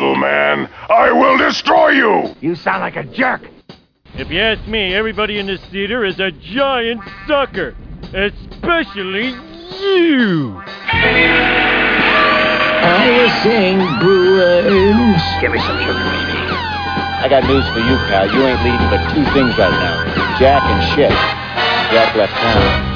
little man. I will destroy you! You sound like a jerk. If you ask me, everybody in this theater is a giant sucker. Especially you. I was saying Brewers. Give me some sugar, baby. I got news for you, pal. You ain't leading but two things right now Jack and shit. Jack left town.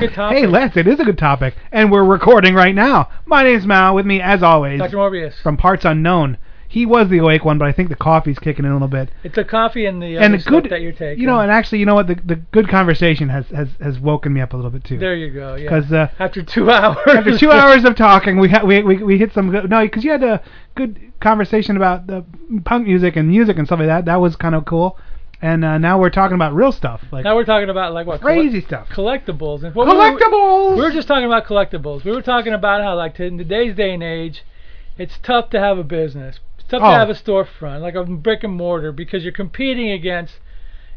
Good topic. Hey, Les, it is a good topic, and we're recording right now. My name's Mal. With me, as always, Dr. Morbius. from Parts Unknown. He was the awake one, but I think the coffee's kicking in a little bit. It's the coffee and the and the good, that you're taking. you know, and actually, you know what? The the good conversation has has has woken me up a little bit too. there you go. Yeah. 'Cause, uh, after two hours. After two hours of talking, we ha- we, we we hit some good, no, because you had a good conversation about the punk music and music and stuff like that. That was kind of cool. And uh, now we're talking about real stuff, like Now we're talking about like what crazy stuff. collectibles and what we were- Collectibles. We were just talking about collectibles. We were talking about how, like, in today's day and age, it's tough to have a business. It's tough Oh. to have a storefront, like a brick and mortar, because you're competing against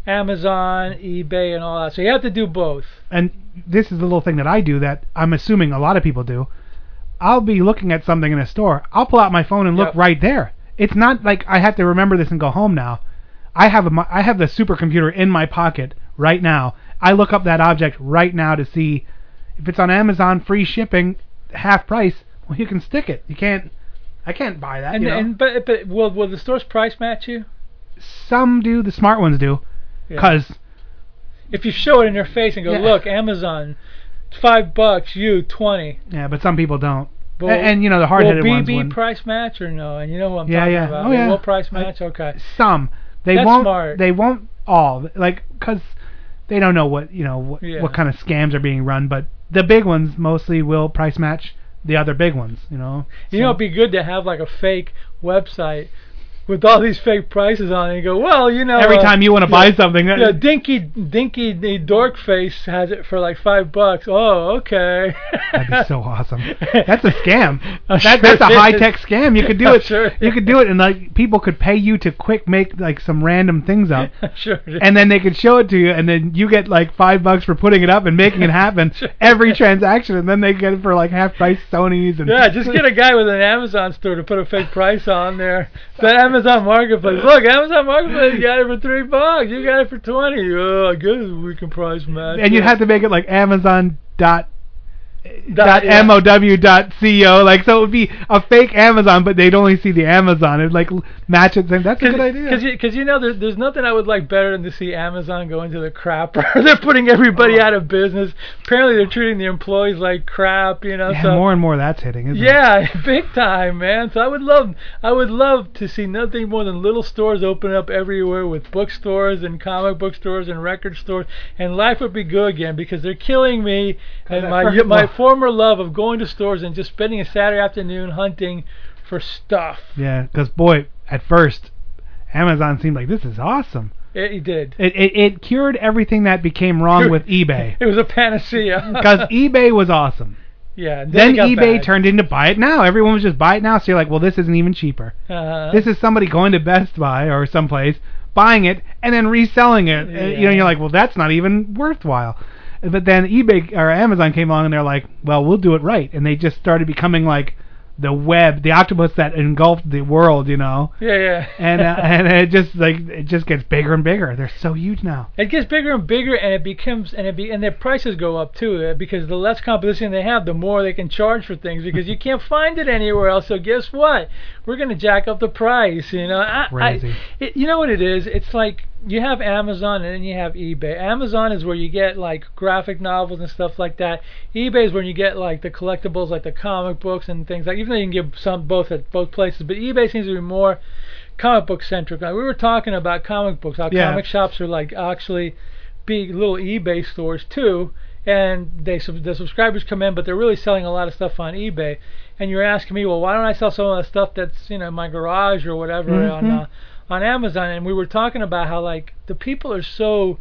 Amazon, eBay, and all that. So you have to do both. and this is the little thing that I do that I'm assuming a lot of people do. I'll be looking at something in a store. I'll pull out my phone and look Yep. right there. It's not like I have to remember this and go home now. I have a I have the supercomputer in my pocket right now. I look up that object right now to see if it's on Amazon, free shipping, half price. Well, you can stick it. You can't. I can't buy that. And, you know? and but but will will the stores price match you? Some do. The smart ones do. Yeah. Because If you show it in their face and go, Yeah. look, Amazon, five bucks, you twenty. yeah, but some people don't. And, and you know the hard-headed will ones. BB price match or no? And you know who I'm Yeah, talking yeah. about. Oh, yeah. will price match. okay. Some. They That's won't. smart. They won't all like because they don't know what you know what, Yeah. what kind of scams are being run. But the big ones mostly will price match the other big ones. You know. You know, it'd be good to have like a fake website with all these fake prices on it. And go, well, you know, Every uh, time you want to buy something, Yeah, Dinky Dinky the dork face has it for like five bucks. Oh, okay. That'd be so awesome. That's a scam. That, sure that's a high tech scam. You could do I'm it. sure You could do it, and like people could pay you to quick make like some random things up, sure. and then they could show it to you, and then you get like five bucks for putting it up and making it happen every transaction, and then they get it for like half price Sony's and yeah, just get a guy with an Amazon store to put a fake price on there. That Amazon Marketplace. Look, Amazon Marketplace You got it for three bucks. You got it for twenty. Oh, I guess we can price match. and you'd it. have to make it like Amazon dot Dot- yeah. mow dot co like so it would be a fake Amazon but they'd only see the Amazon it'd like match it saying that's a good idea Because you, cause you know, there's, there's nothing I would like better than to see Amazon go into the crapper. they're putting everybody Oh. out of business. Apparently, they're treating the employees like crap. You know, yeah, so more and more that's hitting isn't it yeah, big time, man. So I would love, I would love to see nothing more than little stores open up everywhere with bookstores and comic book stores and record stores, and life would be good again because they're killing me and my my former love of going to stores and just spending a Saturday afternoon hunting for stuff. yeah because boy at first Amazon seemed like this is awesome It, it did. it, it it cured everything that became wrong with eBay It was a panacea. because eBay was awesome yeah, then got eBay bad. turned into buy it now everyone was just buy it now so you're like well this isn't even cheaper Uh-huh. This is somebody going to Best Buy or someplace, buying it, and then reselling it. Uh, You know, you're like, well, that's not even worthwhile. But then eBay or Amazon came along and they're like, well, we'll do it right, and they just started becoming like the web, the octopus that engulfed the world. You know, yeah, yeah. and uh, and it just like it just gets bigger and bigger. They're so huge now. It gets bigger and bigger, and it becomes and it be and their prices go up too uh, because the less competition they have, the more they can charge for things because you can't find it anywhere else. So guess what? We're gonna jack up the price. You know, I, Crazy. I, it, you know what it is? It's like you have Amazon and then you have eBay. Amazon is where you get like graphic novels and stuff like that. eBay is where you get like the collectibles, like the comic books and things like. Even though you can get some both at both places, but eBay seems to be more comic book centric. Like, we were talking about comic books, how Yeah. comic shops are like actually big little eBay stores too, and they sub- the subscribers come in, but they're really selling a lot of stuff on eBay. And you're asking me, well, why don't I sell some of the stuff that's you know in my garage or whatever on Mhm. uh, on Amazon? And we were talking about how like the people are so,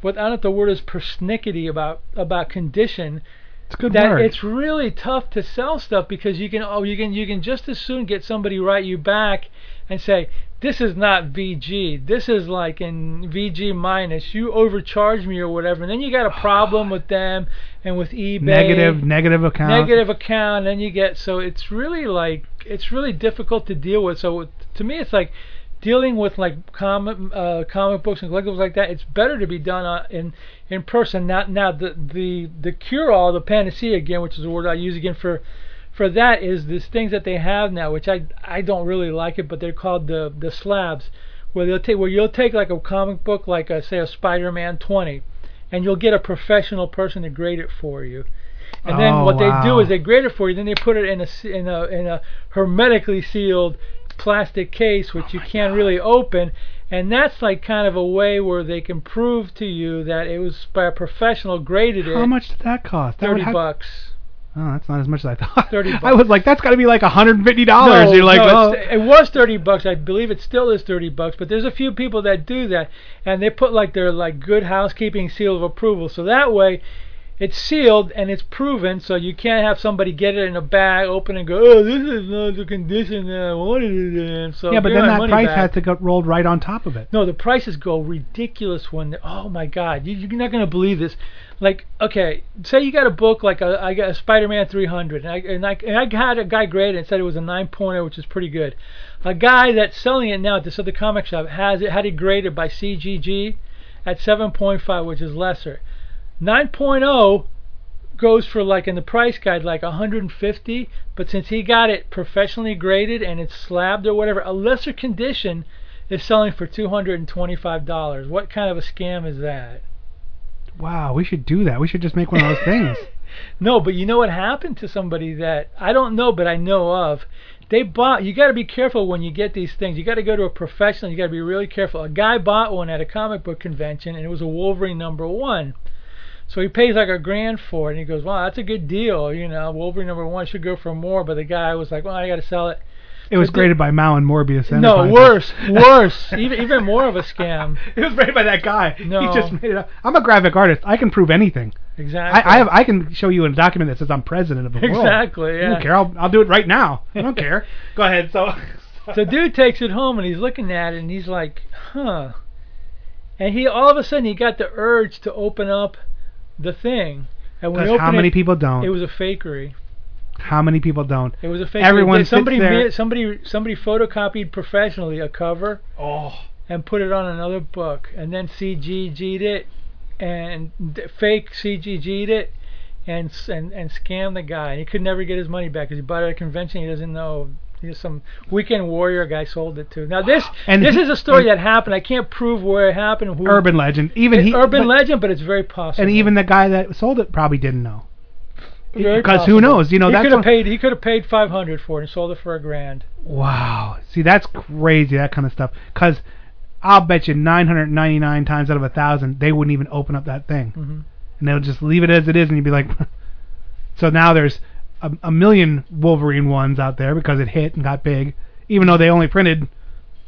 what I don't know if the word is persnickety about about condition. It's good that word. it's really tough to sell stuff because you can oh you can you can just as soon get somebody write you back and say this is not VG this is like in VG minus you overcharge me or whatever and then you got a problem with them and with eBay negative negative account. negative account and you get so it's really like it's really difficult to deal with so to me it's like dealing with like comic uh, comic books and collectibles like that it's better to be done uh, in in person not now the the the cure all the panacea again which is a word I use again for for that is these things that they have now which I I don't really like it but they're called the the slabs where they'll take where you'll take like a comic book like a, say a Spider-Man 20 and you'll get a professional person to grade it for you and then Oh, what they do is they grade it for you. Then they put it in a in a in a hermetically sealed plastic case, which Oh you can't really open. And that's like kind of a way where they can prove to you that it was by a professional graded How it. How much did that cost? That Thirty have- bucks. Oh, that's not as much as I thought. 30 I was like, that's got to be like $150. You're like, no, oh. it was thirty bucks. I believe it still is thirty bucks. But there's a few people that do that, and they put like their like good housekeeping seal of approval. So that way, it's sealed and it's proven. So you can't have somebody get it in a bag, open it and go, oh, this is not the condition that I wanted it in. So yeah, but then that price back. has to get rolled right on top of it. No, the prices go ridiculous when. they- Oh my God, you, you're not gonna believe this. Like, okay, say you got a book like a, I got a Spider-Man 300, and I and I, and I had a guy grade it and said it was a 9.0, which is pretty good. A guy that's selling it now at this other comic shop has it had it graded by CGC at 7.5, which is lesser. 9.0 goes for like in the price guide like 150, but since he got it professionally graded and it's slabbed or whatever, a lesser condition is selling for $225. What kind of a scam is that? Wow, we should do that. We should just make one of those things. No, but you know what happened to somebody that I don't know, but I know of. They bought. You got to be careful when you get these things. You got to go to a professional. You got to be really careful. A guy bought one at a comic book convention, and it was a Wolverine number one. So he pays like a grand for it, and he goes, "Wow, that's a good deal. You know, Wolverine number one should go for more." But the guy was like, "Well, I got to sell it." It was graded by Mao and Morbius. No, worse, worse, even even more of a scam. it was graded by that guy. No. He just made it up. I'm a graphic artist. I can prove anything. Exactly. I, I have. I can show you a document that says I'm president of the world. Exactly, Yeah. I don't care. I'll I'll do it right now. I don't care. Go ahead. So. So dude takes it home and he's looking at it and he's like, huh. And he all of a sudden he got the urge to open up the thing. And when he how many it, people don't? it was a fakery. how many people don't? It was a fakery. Everyone sits somebody there- somebody somebody photocopied professionally a cover Oh. and put it on another book and then CGC'd it and fake CGC'd it and and and scammed the guy. And he could never get his money back because he bought it at a convention. He doesn't know. He's some weekend warrior guy sold it to. Now this And this he- is a story that happened. I can't prove where it happened. Who, Urban legend. Even he. urban but- legend, but it's very possible. And even the guy that sold it probably didn't know. Very because who knows? You know he could have paid. He could have paid five hundred for it and sold it for a grand. Wow. See, that's crazy. That kind of stuff. Because I'll bet you 999 times out of a thousand they wouldn't even open up that thing, Mhm. and they'll just leave it as it is, and you'd be like. so now there's a, a million Wolverine ones out there because it hit and got big, even though they only printed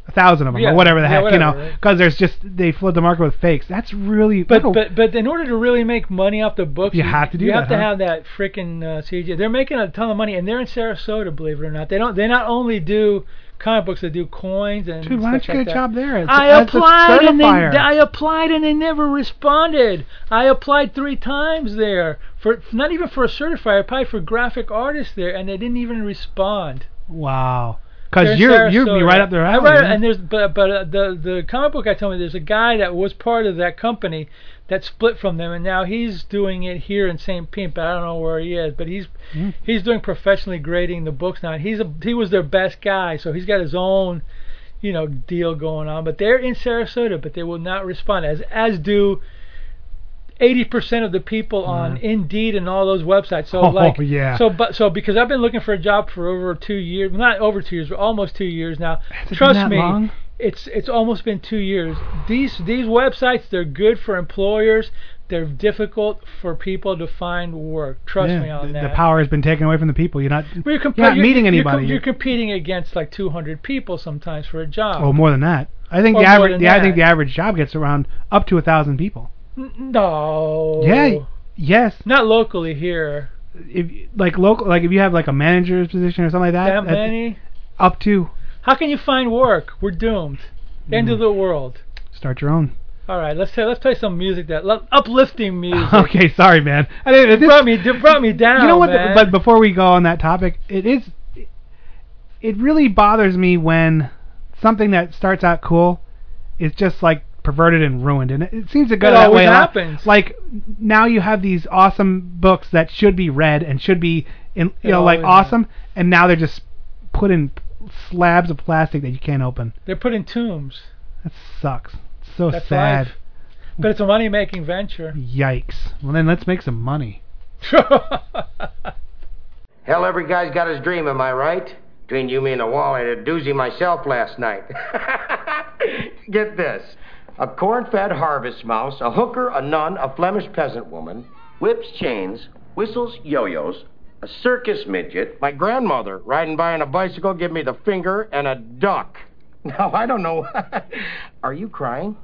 a thousand of them Yeah, or whatever the yeah, heck, whatever, you know, right. because there's just they flood the market with fakes. That's really But but but in order to really make money off the books, You have to do You that, have to huh? have that freaking uh, CG. They're making a ton of money, and they're in Sarasota, believe it or not. They don't. They not only do comic books, they do coins and Dude, why don't you like get a that. job there? As, I as applied and they. I applied and they never responded. I applied three times there for not even for a certifier. I applied for graphic artists there, and they didn't even respond. Wow. Because you're you'd be Sarasota. right up there. I read, and there's but but uh, the the comic book I told me there's a guy that was part of that company that split from them, and now he's doing it here in St. Pete. But I don't know where he is. But he's Hmm. he's doing professionally grading the books now. He's a he was their best guy, so he's got his own you know deal going on. But they're in Sarasota, but they will not respond as as do. 80% of the people on Indeed and all those websites. So Oh, like yeah. so but so because I've been looking for a job for over 2 years, not over 2 years, but almost 2 years now. Has Trust me, long? It's it's almost been 2 years. These these websites they're good for employers. They're difficult for people to find work. Trust Yeah, me on the, that. the power has been taken away from the people. You're not. Well, you're, compa- you're not you're- meeting you're, anybody. You're, competing against like 200 people sometimes for a job. Oh, more than that. I think Well, the average. The, I think the average job gets around up to a thousand people. No. Yeah. Yes. Not locally here. if like local, like if you have like a manager's position or something like that, That many? up to How can you find work? We're doomed. End Mm. of the world. start your own. All right, let's say, let's play some music that uplifting music. okay, sorry, man. I didn't, It this, brought me it brought me down. you know what? man. But before we go on that topic, it is. It really bothers me when something that starts out cool is just like perverted and ruined, and it, it seems to go It that way. happens. Like now you have these awesome books that should be read and should be in you It know like awesome, and now they're just put in slabs of plastic that you can't open. They're put in tombs. That sucks. It's so That's sad. life. But it's a money making venture. Yikes. Well then let's make some money. Hell, every guy's got his dream, am I right? Between you, me, and the wall, I had a doozy myself last night. Get this. A corn-fed harvest mouse, a hooker, a nun, a Flemish peasant woman, whips chains, whistles yo-yos, a circus midget, my grandmother riding by on a bicycle, give me the finger, and a duck. Now, I don't know. Are you crying?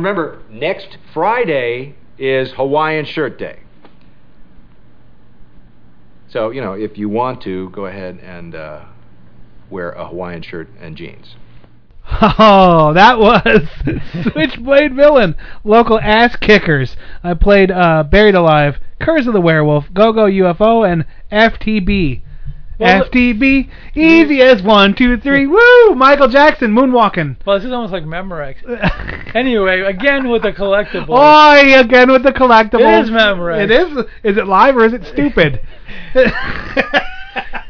Remember, next Friday is Hawaiian Shirt Day. So, you know, if you want to, go ahead and uh, wear a Hawaiian shirt and jeans. Oh, that was Switchblade Villain, local ass kickers. I played uh, Buried Alive, Curse of the Werewolf, Go Go UFO, and FTB. Well, FTB, easy as one, two, three, woo! Michael Jackson moonwalking. Well, this is almost like Memorex. anyway, again with the collectibles. Oi, again with the collectibles. It is Memorex. It is. Is it live or is it stupid?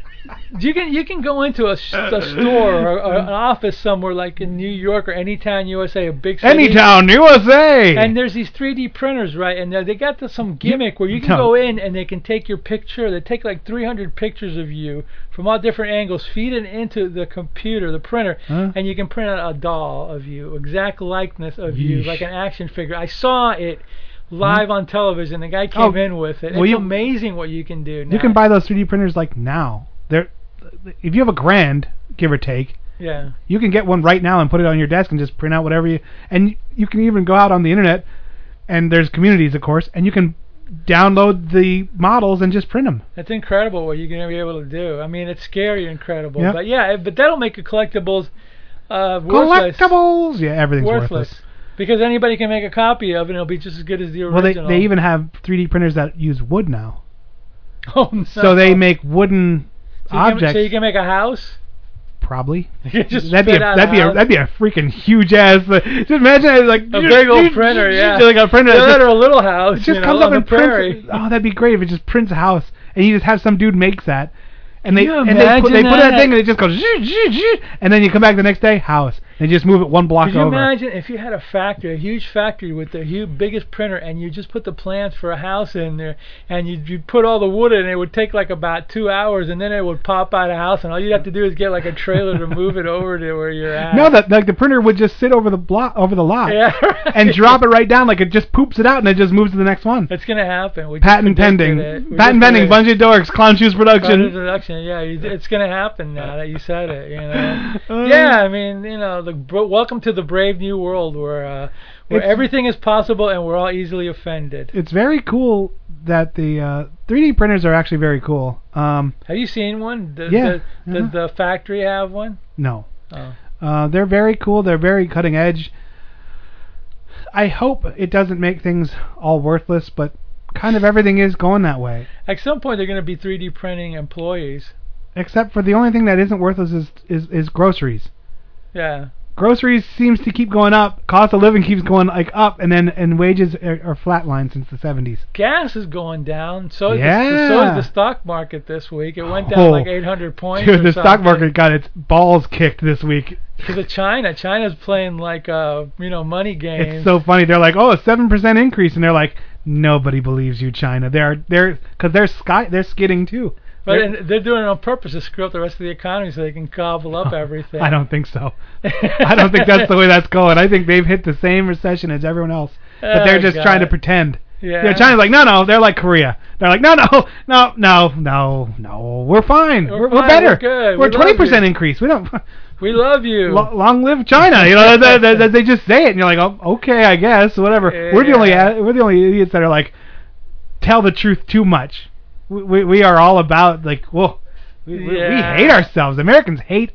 You can you can go into a store or, or an office somewhere like in New York or any town USA, a big city. any town USA. And there's these 3D printers, right? And they got this, some gimmick where you can go in and they can take your picture. They take like 300 pictures of you from all different angles, feed it into the computer, the printer, Huh? and you can print out a doll of you, exact likeness of you, like an action figure. I saw it live hmm? on television. The guy oh, came Oh, in with it. well, it's you- amazing what you can do. Now. You can buy those 3D printers like now. They're if you have a grand, give or take, Yeah. you can get one right now and put it on your desk and just print out whatever you. And you can even go out on the internet, and there's communities, of course, and you can download the models and just print them. It's incredible what you're going to be able to do. I mean, it's scary incredible. Yep. But yeah, but that'll make the collectibles uh, worthless. Collectibles, yeah, everything's worthless. worthless. Because anybody can make a copy of it and it'll be just as good as the original. Well, they they even have 3D printers that use wood now, oh, no. so they make wooden so you, can, so you can make a house? Probably. That'd be a, that'd be a that'd be a freaking huge ass. uh, Just imagine like A big old printer, yeah. like a printer. Yeah, that or a little house, It just you comes up and prairie. prints. Oh, that'd be great if it just prints a house and you just have some dude makes that. And they and they put, they put that that? thing and it just goes zzz, zzz, zzz, and then you come back the next day house and just move it one block Could you over. imagine if you had a factory, a huge factory with the huge, biggest printer, and you just put the plans for a house in there, and you'd, you'd put all the wood in, and it would take like about two hours, and then it would pop out a house, and all you'd have to do is get like a trailer to move it over to where you're at. No, that like the printer would just sit over the block over the lot Yeah, right. and drop it right down like it just poops it out and it just moves to the next one. It's gonna happen. We Patent pending. Patent pending. Bungie Dorks. Clown Shoes it. Production. Yeah, it's gonna happen now that you said it. You know, Uh, yeah, I mean, you know, the bro- welcome to the brave new world where uh, where It's- everything is possible and we're all easily offended. It's very cool that the uh, 3D printers are actually very cool. Um, Have you seen one? Does, Yeah, does, does uh-huh. the factory have one? no. Oh. Uh, they're very cool. They're very cutting edge. I hope it doesn't make things all worthless, but kind of everything is going that way. At some point, they're going to be 3D printing employees. Except for the only thing that isn't worthless is is, is groceries. Yeah. Groceries seems to keep going up. Cost of living keeps going like up, and then and wages are, are flatlined since the 70s. Gas is going down. So is the, Yeah. so is the stock market this week. It went down Oh. like 800 points. Dude, the stock market got its balls kicked this week. Because of China. China's playing like uh you know money games. It's so funny. They're like, oh, a seven percent increase, and they're like, nobody believes you, China. They're they're because they're sky they're skidding too. But They're- and they're doing it on purpose to screw up the rest of the economy so they can gobble up oh, everything. I don't think so. I don't think that's the way that's going. I think they've hit the same recession as everyone else, but oh, they're Oh, just God. trying to pretend. Yeah. Know, China's like, no, no. They're like Korea. They're like, no, no, no, no, no, no. We're fine. We're We're, we're better. We're good. We're We twenty percent you." increase. We don't. We love you. Lo- long live China. You know, they, just say it, and you're like, oh, okay, I guess, whatever. We're the only we're the only idiots that are like, tell the truth too much. We we, are all about like, whoa, we, we- we hate ourselves. Americans hate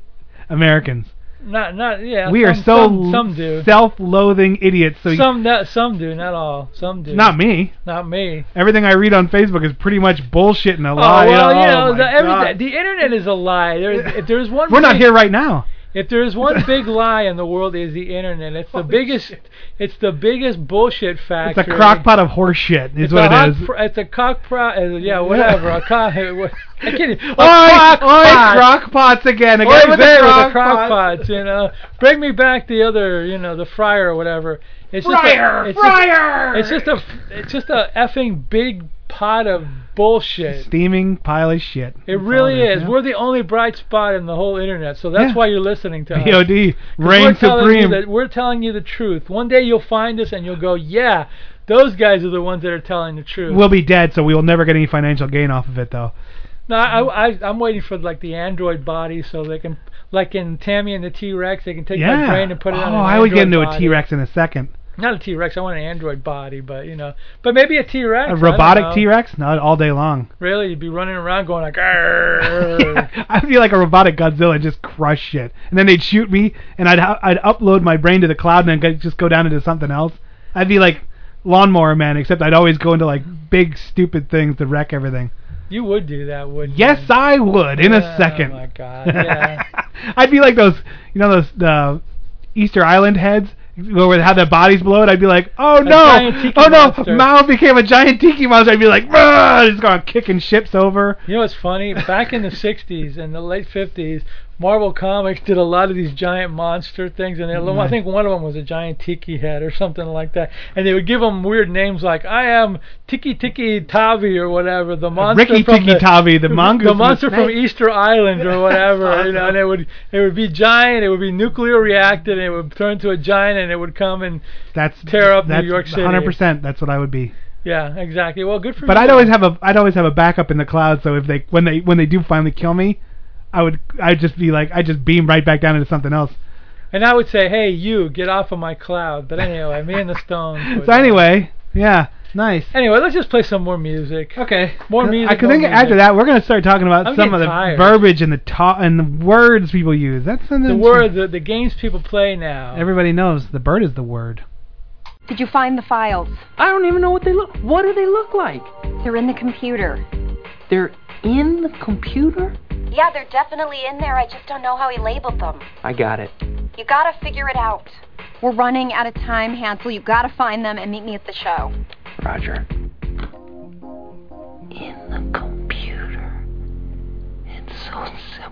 Americans. Not not yeah. we are so some, some do. self-loathing idiots. So some not, some do, not all. Some do. not me. Not me. Everything I read on Facebook is pretty much bullshit and a Oh lie. well, you oh know, the, everything, the internet is a lie. There, if there's one, We're not big- here right now. If there's one big lie in the world, is the internet. It's the biggest. It's the biggest bullshit It's factory. a crockpot of horse shit. Is It's what a it hot is. Pro, it's a cock pro. Uh, yeah, whatever. a cock. I can't. even- A crock pot. crockpots again. Again with there the with the crock crock pot. pots, you know. Bring me back the other, you know, the fryer or whatever. It's just Fryer, a, it's fryer. Just, it's just a, it's just a effing big pot of bullshit. Steaming pile of shit. It That's really is. yeah. We're the only bright spot in the whole internet, so that's Yeah. why you're listening to us. VOD, 'Cause reign we're telling you supreme. that we're telling you the truth. One day you'll find us and you'll go, yeah, those guys are the ones that are telling the truth. We'll be dead, so we will never get any financial gain off of it, though. No, I, I I'm waiting for like the android body so they can like in Tammy and the T Rex they can take my brain and put it oh, on. an I would get into a body. T Rex in a second. Not a T Rex. I want an android body, but you know, but maybe a T Rex. A robotic T Rex? Not all day long. Really, you'd be running around going like, "Arrgh." I'd be like a robotic Godzilla and just crush shit. And then they'd shoot me, and I'd I'd upload my brain to the cloud and then just go down into something else. I'd be like Lawnmower Man, except I'd always go into like big stupid things to wreck everything. you would do that, wouldn't Yes, you? I would in a Oh, second. my God, yeah. I'd be like those, you know, those the Easter Island heads where they have their bodies blown. I'd be like, oh no, oh no, monster. Mao became a giant tiki monster. I'd be like, just going kicking ships over. You know what's funny? Back in the '60s and the late '50s, Marvel Comics did a lot of these giant monster things, and they, I mm-hmm. think one of them was a giant tiki head or something like that. And they would give them weird names like "I am Tiki Tiki Tavi" or whatever, the monster Ricky from Tiki the, Tavi, the mongoose the monster from. Easter Island or whatever. That's You know, and it would it would be giant, it would be nuclear reacted, and it would turn into a giant, and it would come and That's tear up New York City. 100%. That's what I would be. yeah, exactly. Well, good for But you. But I'd always have a I'd always have a backup in the cloud. So if they when they when they do finally kill me, I would I'd just be like I would just beam right back down into something else. And I would say, "Hey, you, get off of my cloud." But anyway, me and the Stones. So anyway, yeah, nice. Anyway, let's just play some more music. Okay. More music. I more think music. after that we're gonna start talking about I'm some of the tired. verbiage and the ta- and the words people use. That's something the word, the, the games people play now. everybody knows. The bird is the word. Did you find the files? I don't even know what they look. What do they look like? They're in the computer. They're in the computer. Yeah, they're definitely in there. I just don't know how he labeled them. I got it. You gotta figure it out. We're running out of time, Hansel. You gotta find them and meet me at the show. Roger. In the computer. It's so simple.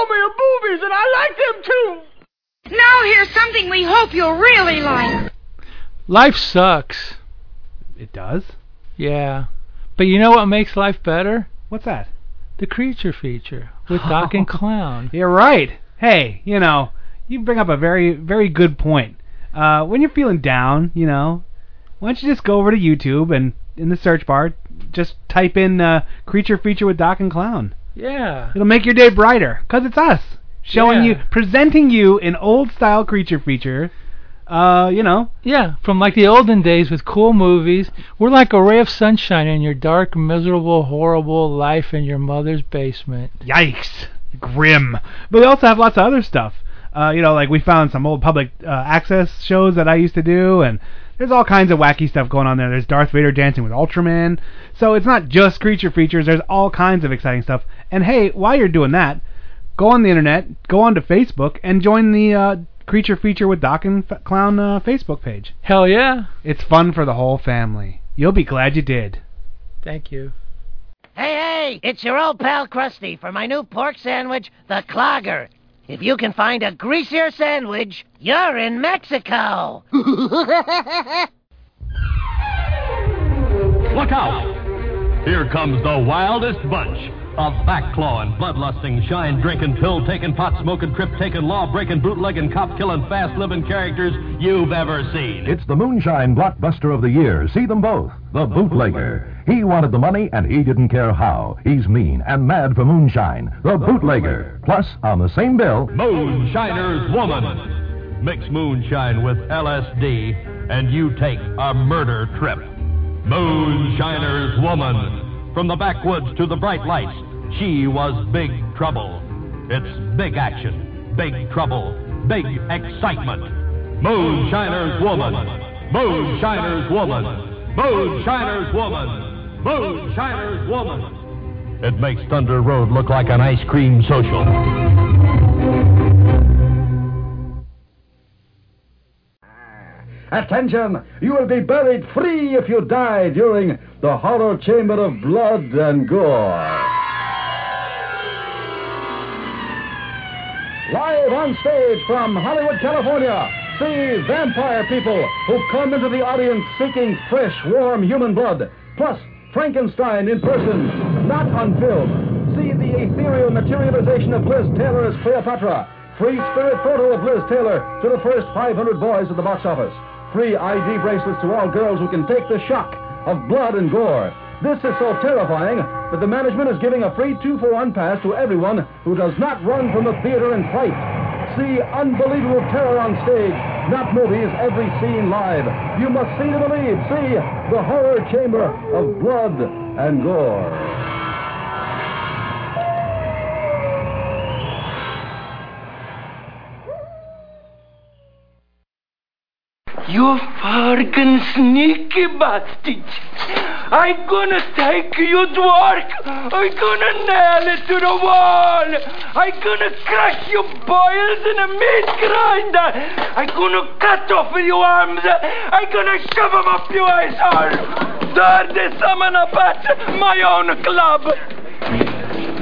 And me her boobies, and I like them too. Now here's something we hope you'll really like. Life sucks. It does. Yeah. But you know what makes life better? What's that? The creature feature with Doc and Clown. You're right. Hey, you know, you bring up a very, very good point. Uh, when you're feeling down, you know, why don't you just go over to YouTube and in the search bar, just type in uh, creature feature with Doc and Clown. Yeah. It'll make your day brighter because it's us showing Yeah. you, presenting you an old style creature feature. Uh, you know, Yeah, from like the olden days with cool movies. We're like a ray of sunshine in your dark, miserable, horrible life in your mother's basement. Yikes. Grim. But we also have lots of other stuff. Uh, you know, like we found some old public uh, access shows that I used to do, and there's all kinds of wacky stuff going on there. There's Darth Vader dancing with Ultraman. So it's not just creature features, there's all kinds of exciting stuff. And hey, while you're doing that, go on the internet, go on to Facebook, and join the uh, Creature Feature with Doc and F- Clown uh, Facebook page. Hell yeah. It's fun for the whole family. You'll be glad you did. Thank you. Hey, hey, it's your old pal Krusty for my new pork sandwich, the Clogger. If you can find a greasier sandwich, you're in Mexico. Look out! Here comes the wildest bunch of back-clawing, bloodlusting, shine-drinking, pill-taking, pot-smoking, trip-taking, law-breaking, bootlegging, cop-killing, fast-living characters you've ever seen. It's the moonshine blockbuster of the year. See them both. The Bootlegger. He wanted the money and he didn't care how. He's mean and mad for moonshine. The Bootlegger. Plus, on the same bill, Moonshiner's Woman. Mix moonshine with LSD, and you take a murder trip. Moonshiner's Woman. From the backwoods to the bright lights, she was big trouble. It's big action, big trouble, big excitement. Moonshiner's Woman. Moonshiner's Woman. Moonshiner's Woman. Moonshiner's Woman. It makes Thunder Road look like an ice cream social. Attention! You will be buried free if you die during the horror chamber of blood and gore. Live on stage from Hollywood, California, see vampire people who come into the audience seeking fresh, warm human blood, plus Frankenstein in person, not on film. See the ethereal materialization of Liz Taylor as Cleopatra. Free spirit photo of Liz Taylor to the first 500 boys at the box office. Free ID bracelets to all girls who can take the shock of blood and gore. This is so terrifying that the management is giving a free two for one pass to everyone who does not run from the theater in fright. See unbelievable terror on stage, not movies, every scene live. You must see to believe. See the horror chamber of blood and gore. You fucking sneaky bastard. I'm gonna take you work. I'm gonna nail it to the wall. I'm gonna crush your boils in a meat grinder. I'm gonna cut off your arms. I'm gonna shove them up your asshole. Dirty summon up at my own club.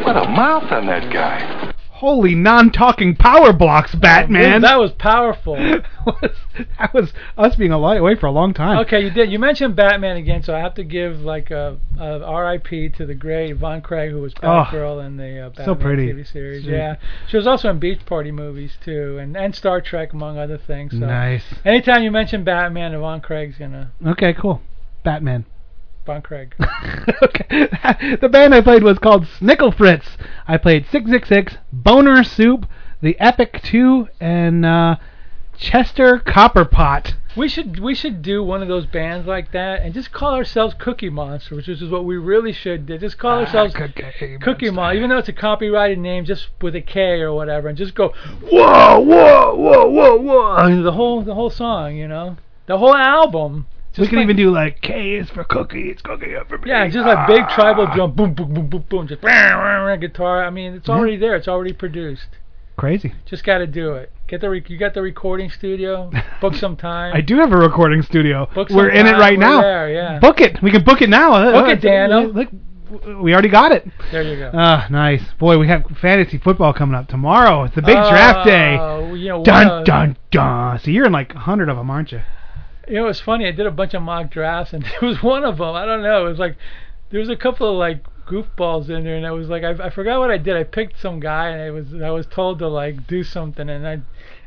What a mouth on that guy. Holy non-talking power blocks, Batman. That was powerful. that was us being a light away for a long time. Okay, you did. You mentioned Batman again, so I have to give like a, a R.I.P. to the great Yvonne Craig, who was Oh, Batgirl in the uh, Batman so pretty. TV series. She- Yeah, she was also in Beach Party movies too, and and Star Trek among other things. So Nice. Anytime you mention Batman, Yvonne Craig's gonna Okay, cool. Batman. Yvonne Craig. okay. the band I played was called Snickle Fritz. I played 666, Boner Soup, The Epic 2, and uh, Chester Copperpot. We should we should do one of those bands like that and just call ourselves Cookie Monster, which is what we really should do. Just call Ah, ourselves Cookie, Cookie Monster, even though it's a copyrighted name, just with a K or whatever, and just go Whoa, whoa, whoa, whoa, whoa. The whole the whole song, you know, the whole album. We can like- even do like K is for cookie, it's cookie up for me. Yeah, just like big Ah. tribal drum, boom, boom, boom, boom, boom, just guitar. I mean, it's already there. It's already produced. Crazy. Just got to do it. Get the re- you got the recording studio. Book some time. I do have a recording studio. Book We're in it right We're now. there, yeah. Book it. We can book it now. Book it, Danno. Look, we already got it. There you go. Ah, nice. Boy, we have fantasy football coming up tomorrow. It's the big draft day. Oh, you know, dun dun dun. So you're in like a hundred of them, aren't you? It was funny. I did a bunch of mock drafts, and it was one of them. I don't know. It was like there was a couple of like goofballs in there, and I was like, I, I forgot what I did. I picked some guy, and I was I was told to like do something, and I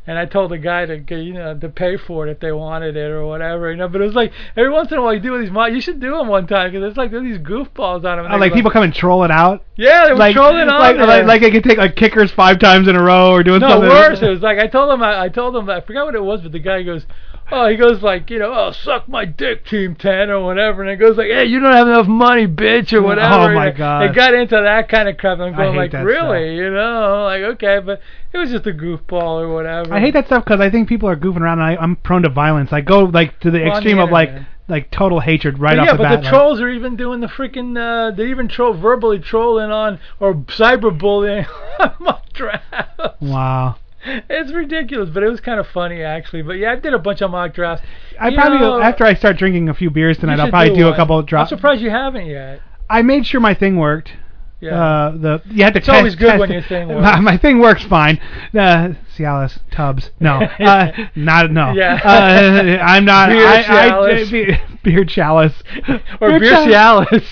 and I told the guy to you know to pay for it if they wanted it or whatever, you know. But it was like every once in a while you do these mock. You should do them one time because it's like there's these goofballs on them. Oh, like people come and troll it out. Yeah, they were like, trolling on like, like like they could take like kickers five times in a row or doing No, something. worse. It was like I told him. I, I told him. I forgot what it was, but the guy goes, "Oh, he goes like, you know, oh, suck my dick, Team Ten or whatever." And it goes like, "Hey, you don't have enough money, bitch, or whatever." Oh, my god! It got into that kind of crap. I'm going like, really, you know, like okay, but it was just a goofball or whatever. I hate that stuff because I think people are goofing around, and I, I'm prone to violence. I go like to the Well, on the extreme of like like total hatred right But off yeah, the but bat. the like- trolls are even doing the freaking. Uh, they even troll verbally trolling on or cyberbullying my draft. wow. It's ridiculous, but it was kind of funny actually. But yeah, I did a bunch of mock drafts. I You probably know, after I start drinking a few beers tonight, I'll probably do, a couple of I'm surprised you haven't yet. I made sure my thing worked. Yeah. Uh, the you had to It's test, always good test when your thing My, works. my thing works fine. Uh, Cialis tubs. No, uh, not no. Yeah. Uh, I'm not. Beer I, I, chalice. beer, beer chalice. Or beer chalice. Cialis.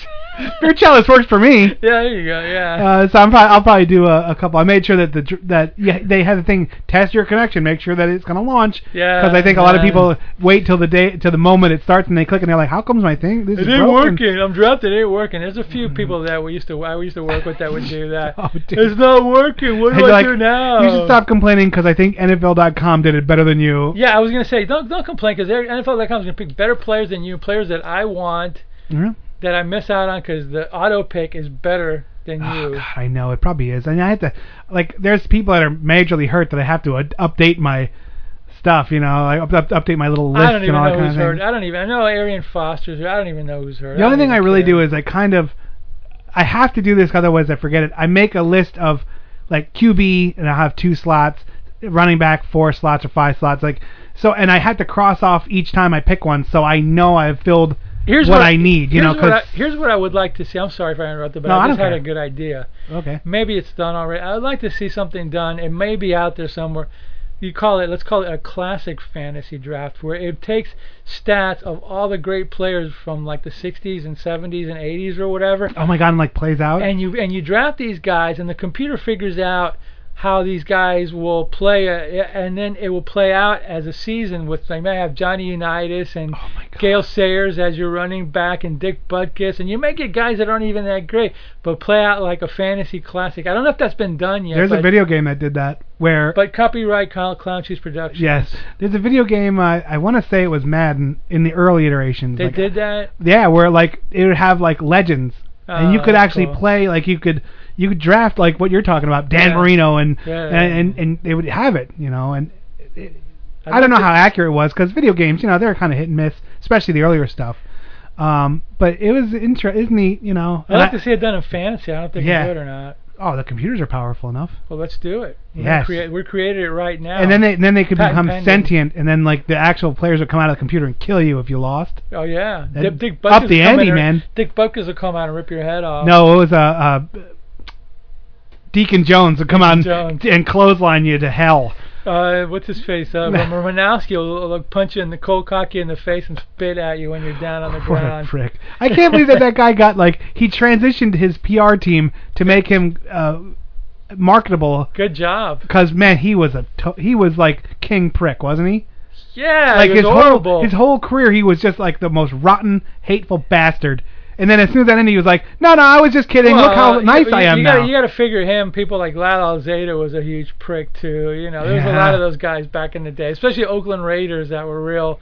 beer chalice works for me. Yeah, there you go. Yeah. Uh, so I'm probably, I'll probably do a, a couple. I made sure that the that yeah, they had the thing test your connection, make sure that it's gonna launch. Yeah, Because I think a lot of people wait till the day till the moment it starts and they click and they're like, how comes my thing this It is ain't broken? working. I'm drafted. It ain't working. There's a few people that we used to I used to work with that would do that. Oh, dude. it's not working. What do I like, do now? You should stop complaining because I think NFL.com did it better than you. Yeah, I was gonna say don't don't complain because NFL.com is gonna pick better players than you, players that I want Yeah. That I miss out on because the auto pick is better than Oh, you. God, I know it probably is, and I have to like. There's people that are majorly hurt that I have to uh, update my stuff. You know, I up, up, update my little list I don't even and all know who's hurt. I don't even. I know Arian Foster's. hurt. I don't even know who's hurt. The only thing I really care. do is I kind of I have to do this otherwise I forget it. I make a list of like QB and I have two slots, running back four slots or five slots like so and I have to cross off each time I pick one so I know I've filled Here's what, what I need, you here's know, what I, here's what I would like to see. I'm sorry if I interrupted, but No, I I just don't had care. a good idea. okay. Maybe it's done already. I'd like to see something done. It may be out there somewhere. You call it, let's call it a classic fantasy draft, where it takes stats of all the great players from like the 60s and 70s and 80s or whatever, Oh my god, and like plays out. and you and you draft these guys, and the computer figures out how these guys will play, uh, and then it will play out as a season with they may have Johnny Unitas and oh. Gale Sayers as your running back and Dick Butkus, and you may get guys that aren't even that great, but play out like a fantasy classic. I don't know if that's been done yet. There's but, a video game that did that where but copyright Clown, Clown Shoes Productions. yes, there's a video game uh, I want to say it was Madden in the early iterations. they like, did that. Yeah, where like it would have like legends, and you Oh, could actually cool. play like you could you could draft like what you're talking about, Dan Yeah. Marino, and, Yeah, and yeah. and and they would have it, you know, and. It, I'd I don't know how accurate it was because video games, you know, they're kind of hit and miss, especially the earlier stuff. Um, but it was inter- isn't neat, you know. I'd like I- to see it done in fantasy. I don't think Yeah. it's good or not. oh, the computers are powerful enough. Well, let's do it. We're Yes. Create, we're creating it right now. And then they then they could Patent become pending. sentient, and then like the actual players would come out of the computer and kill you if you lost. Oh yeah. Dick, up the ante, man. Dick Butkus will come out and rip your head off. No, it was a uh, uh, Deacon Jones would come out and, Jones. and clothesline you to hell. Uh, what's his face? Uh, Romanowski will, will punch you in the cold cocky in the face and spit at you when you're down on the What a ground. prick! I can't believe that that guy got like he transitioned his PR team to make him uh, marketable. Good job. Because man, he was a to- he was like king prick, wasn't he? Yeah, like it his was whole his whole career, he was just like the most rotten, hateful bastard. And then as soon as that ended, he was like, "No, no, I was just kidding. Look how Well, nice you, I am you. Gotta, you got to figure him. People like Lyle Alzado was a huge prick too. You know, there was a lot of those guys back in the day, especially Oakland Raiders that were real.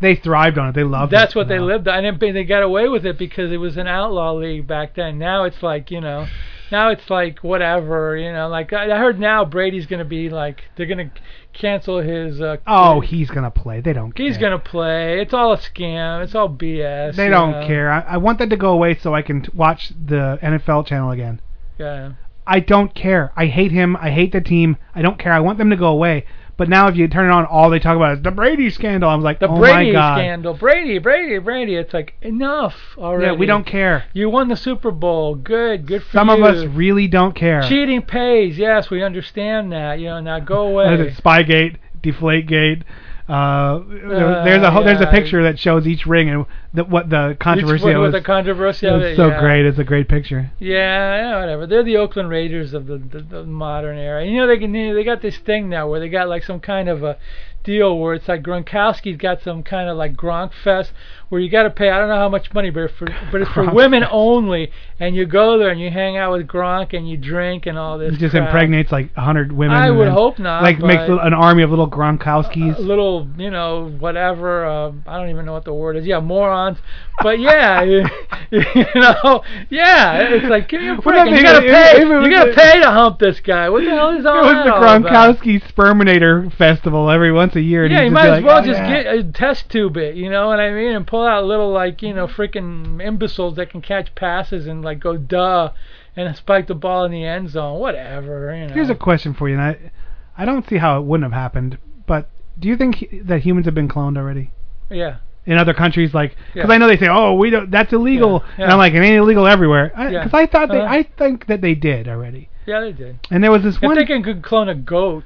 they thrived on it. They loved it. That's what they No. lived on, and they got away with it because it was an outlaw league back then. Now it's like you know, now it's like whatever. You know, like I I heard now Brady's gonna be like they're gonna cancel his. Uh, Oh, he's gonna play. They don't. he's care. gonna play. It's all a scam. It's all BS. They don't know? care. I, I want that to go away so I can t- watch the NFL channel again. Yeah. I don't care. I hate him. I hate the team. I don't care. I want them to go away. But now if you turn it on, all they talk about is the Brady scandal. I'm like, The oh Brady my god. scandal. Brady, Brady, Brady. It's like enough already. Yeah, we don't care. You won the Super Bowl. Good, good for you. Some you. of us really don't care. Cheating pays. Yes, we understand that. You know, now go away. Spygate, Deflategate. Uh, there- there's a whole, there's a picture that shows each ring and the, what the controversy Each was. the controversy of It's it, so yeah. great. It's a great picture. Yeah, yeah, whatever. They're the Oakland Raiders of the, the, the modern era. You know, they can they got this thing now where they got like some kind of a deal where it's like Gronkowski's got some kind of like Gronk Fest where you got to pay. I don't know how much money, but it's for but it's for women only. And you go there and you hang out with Gronk and you drink and all this. It just crap. impregnates like a hundred women. I would then, hope not, Like makes an army of little Gronkowskis. little, you know, whatever. Uh, I don't even know what the word is. Yeah, morons. But yeah, you, you know, yeah, it's like give me a break. you gotta pay. it You gotta pay to hump this guy. What the hell is It all was that the? Gronkowski Sperminator Festival every once a year. Yeah, you might as like, well "Oh, just yeah." get a test tube it, you know what I mean, and pull out little like you know freaking imbeciles that can catch passes and like go duh, and spike the ball in the end zone, whatever. You know. Here's a question for you, and I, I don't see how it wouldn't have happened. But do you think he- that humans have been cloned already yeah. in other countries? Like, because Yeah. I know they say, oh, we don't, that's illegal, Yeah, and I'm like, it ain't illegal everywhere. Because Yeah. I thought they, Uh-huh. I think that they did already. Yeah, they did. And there was this If one. they can clone a goat,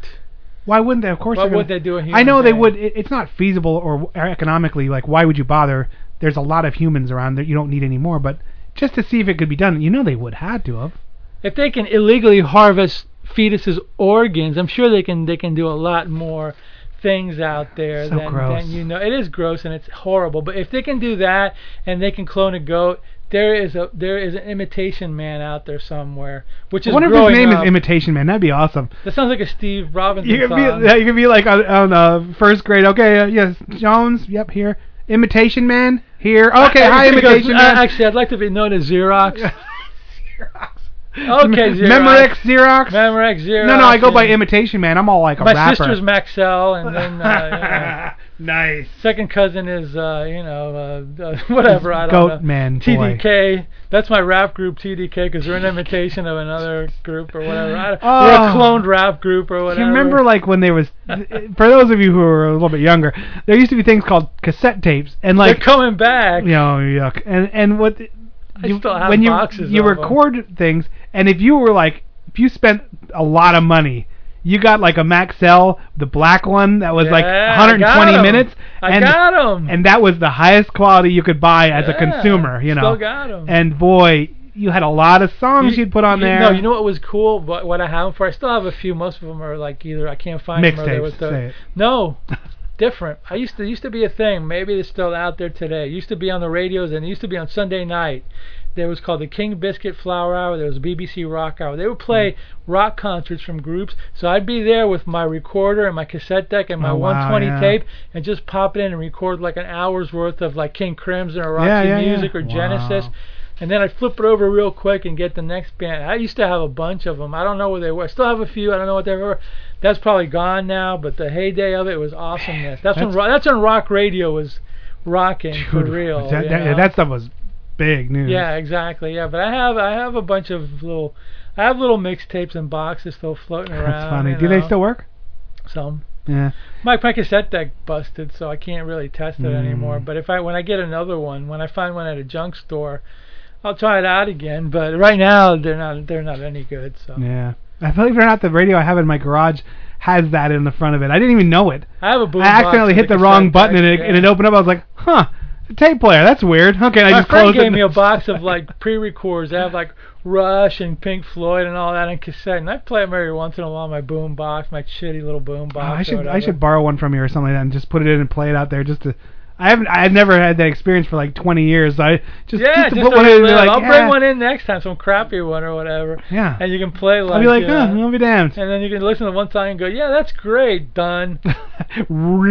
Why wouldn't they? Of course, Why would they do a I human I know they thing? would. It, it's not feasible or economically. Like, why would you bother? There's a lot of humans around that you don't need any more. But just to see if it could be done, you know, they would had to have. if they can illegally harvest fetuses' organs, I'm sure they can they can do a lot more things out there So than, gross. than you know. It is gross and it's horrible, but if they can do that and they can clone a goat, there is a there is an imitation man out there somewhere, which I is wonder if his name up. is Imitation Man. That'd be awesome. that sounds like a Steve Robinson You could song. be, yeah, you could be like on, on uh, first grade. Okay, uh, yes, Jones. Yep, here. Imitation Man here. Okay, hi, He goes, Imitation "Uh, Man. Actually, I'd like to be known as Xerox. Xerox. Okay, Xerox. Memorex Xerox. Memorex Xerox. No, no, I go by. Imitation Man. I'm all like a rapper. My rapper. sister's Maxell, and then uh, yeah. Nice. Second cousin is uh, you know uh, uh, whatever I don't Goat know. Man boy. TDK. That's my rap group TDK because we're an imitation of another group or whatever. I, Oh. We're a cloned rap group or whatever. You remember like when there was, for those of you who are a little bit younger, there used to be things called cassette tapes, and like They're coming back. you know, yuck. And and what I you, still have when you boxes you of 'em. record things, and if you were like if you spent a lot of money. You got like a Maxell, the black one that was like Yeah, I 120 got 'em. minutes, I and got and that was the highest quality you could buy as a consumer, you know. still got 'em. And boy, you had a lot of songs you'd put on You- there. No, you know what was cool? What, what I have for? I still have a few. Most of them are like either I can't find them or they Mixtapes, was the, say it. No, different. I used to used to be a thing. Maybe it's still out there today. It used to be on the radios and it used to be on Sunday night. There was called the King Biscuit Flower Hour. There was BBC Rock Hour. They would play Hmm. rock concerts from groups. So I'd be there with my recorder and my cassette deck and my Oh, wow, 120 yeah. tape and just pop it in and record like an hour's worth of like King Crimson or Roxy Yeah, yeah. Music or Wow. Genesis. And then I'd flip it over real quick and get the next band. I used to have a bunch of them. I don't know where they were. I still have a few. I don't know what they were. That's probably gone now. But the heyday of it was awesomeness. That's, when That's- ro- that's when rock radio was rocking for real. That, that, that stuff was big news. yeah, exactly. Yeah, but I have I have a bunch of little I have little mixtapes and boxes still floating around. That's funny. Do they still work? Some. Yeah. My my cassette deck busted, so I can't really test it Mm. anymore. But if I when I get another one, when I find one at a junk store, I'll try it out again. But right now they're not they're not any good. So Yeah. I believe it or not, the radio I have in my garage has that in the front of it. I didn't even know it. I have a boom I accidentally hit the wrong button and it, and it opened up. I was like, huh, tape player. That's weird. Okay, I My just friend closed gave it. me a box of like pre-records. They have like Rush and Pink Floyd and all that on cassette, and I play them every once in a while on my boom box, my shitty little boom Oh, box. I should I should borrow one from you or something like that and just put it in and play it out there just to. I haven't I've never had that experience for like 20 years. I just yeah, just just put one in and be little- like, I'll yeah. bring one in next time, some crappy one or whatever. Yeah. And you can play like. I'll be like, huh, I'll be damned. And then you can listen to one song and go, yeah, that's great, done. oh,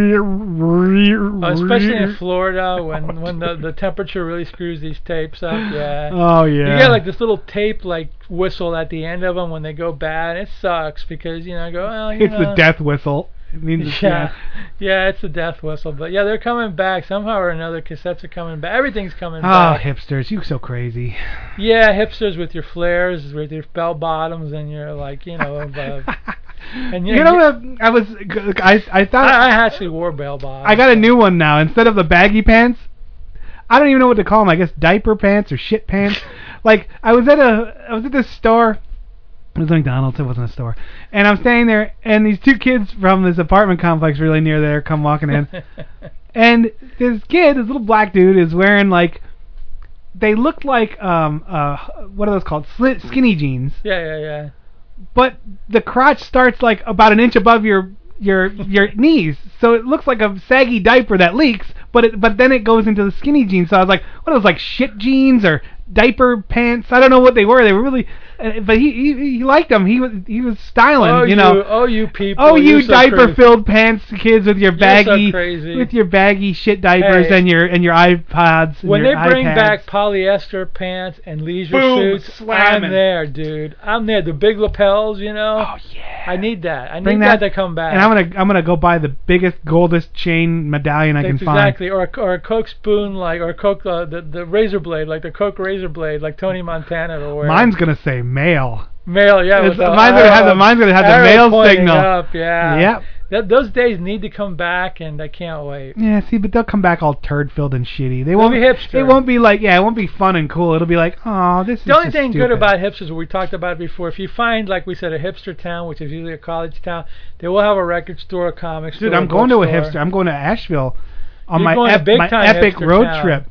especially in Florida when when the the temperature really screws these tapes up. Yeah. Oh, yeah. You get like this little tape like whistle at the end of them when they go bad. It sucks because you know I go well. You It's know, the death whistle. It means it's, Yeah, yeah, it's the death whistle. But yeah, they're coming back somehow or another. Cassettes are coming back. Everything's coming back. Oh, back. hipsters, you so crazy. Yeah, hipsters with your flares, with your bell bottoms, and your like, you know, uh, And You know what? I was I I thought I, I actually wore bell bottoms. I got a new one now. Instead of the baggy pants, I don't even know what to call them. I guess diaper pants or shit pants. like I was at a I was at this store. It was McDonald's. It wasn't a store. And I'm standing there, and these two kids from this apartment complex really near there come walking in. and this kid, this little black dude, is wearing like they looked like um uh what are those called Sli- skinny jeans Yeah, yeah, yeah. but the crotch starts like about an inch above your your your knees, so it looks like a saggy diaper that leaks. But it, but then it goes into the skinny jeans. So I was like, what are those like shit jeans or diaper pants? I don't know what they were. They were really, but he he, he liked them. He was he was styling, oh, you know. oh, you people. Oh, you so diaper crazy. filled pants, kids with your so baggy, crazy. with your baggy shit diapers Hey. and your and your iPods. And When they bring iPads. back polyester pants and leisure Boom, suits, slamming. I'm there, dude. I'm there. The big lapels, you know. Oh yeah. I need that. I need that, that, to come back. and I'm gonna I'm gonna go buy the biggest goldest chain medallion I can That's find. exactly, or a, or a Coke spoon, like or a Coke uh, the the razor blade, like the Coke razor blade, like Tony Montana or wear. Mine's gonna say male. Mail, yeah. It's- the mine's gonna have the- mine's gonna have the pointing signal. Up, yeah. Yep. That, those days need to come back, and I can't wait. Yeah, see, but they'll come back all turd filled and shitty. They They'll won't be hipster. It won't be like yeah, it won't be fun and cool. It'll be like, oh, this is The only just thing stupid. good about hipsters, we talked about it before, if you find, like we said, a hipster town, which is usually a college town, they will have a record store, a comic store. Dude, I'm going to a bookstore. hipster. I'm going to Asheville on You're my going to ep- big my time epic hipster road town. trip.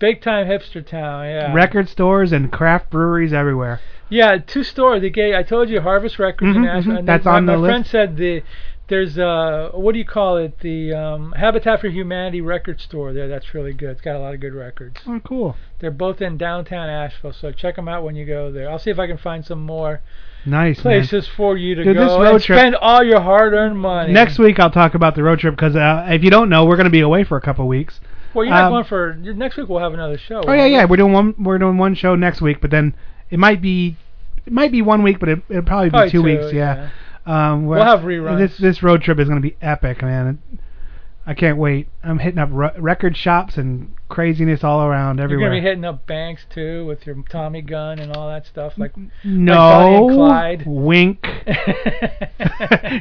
Big time hipster town, yeah. Record stores and craft breweries everywhere. Yeah, two stores. They gave. I told you Harvest Records in Mhm, Asheville. mhm. and That's my, on the my friend list. said the there's uh what do you call it the um, Habitat for Humanity record store there. That's really good. It's got a lot of good records. Oh, cool. They're both in downtown Asheville, so check them out when you go there. I'll see if I can find some more Nice places for you to Dude, go and trip- spend all your hard-earned money. Next week I'll talk about the road trip because uh, if you don't know, we're going to be away for a couple weeks. Well, you're not um, going for next week. We'll have another show. Oh yeah, yeah. We're doing one. We're doing one show next week, but then it might be, it might be one week, but it, it'll probably be Probably two, two, weeks. Yeah. Um, We'll have reruns. This this road trip is going to be epic, man. I can't wait. I'm hitting up re- record shops and craziness all around everywhere. You're gonna be hitting up banks too with your Tommy gun and all that stuff, like no, like Clyde. wink.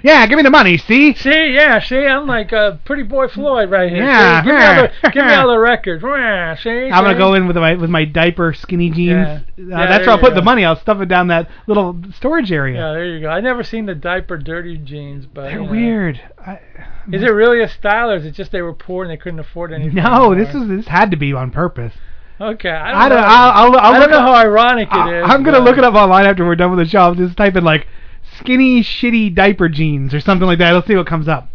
yeah, give me the money. See. See, yeah, see, I'm like a Pretty Boy Floyd right here. Yeah, see? give, me all the, give me all the records. Yeah, see, I'm gonna go in with my with my diaper skinny jeans. Yeah. Uh, Yeah, that's where I'll put go. the money. I'll stuff it down that little storage area. Yeah, there you go. I never seen the diaper dirty jeans, but They're you know. weird. I, Is it really a style, or is it just they were poor and they couldn't afford anything? no, anymore? this is this had to be on purpose. Okay, I don't, I don't. know. I'll, I'll, I don't know up- how ironic it is. I'm gonna but- look it up online after we're done with the show. I'll just type in like skinny shitty diaper jeans or something like that. Let's see what comes up.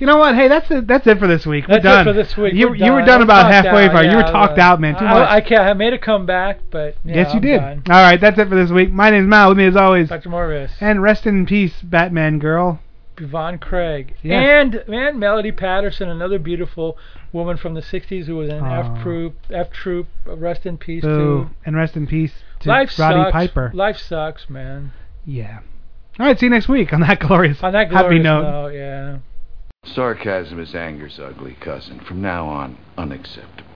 You know what? Hey, that's it. That's it for this week. That's we're done. it for this week. You We're you were done. about halfway out, far. you were talked uh, out, man. Too I, much. I, can't. I made a comeback, but yeah, yes, you I'm did. done. All right, that's it for this week. My name's Mal. With me as always. Dr. Morris. And rest in peace, Batman girl. Yvonne Craig. Yeah. And man, Melody Patterson, another beautiful woman from the '60s who was in Aw. F Troop. F Troop. Rest in peace Boo. too. And rest in peace to Life Roddy sucks. Piper. Life sucks, man. Yeah. All right, see you next week on that glorious, On that happy note. note, yeah. Sarcasm is anger's ugly cousin. From now on, unacceptable.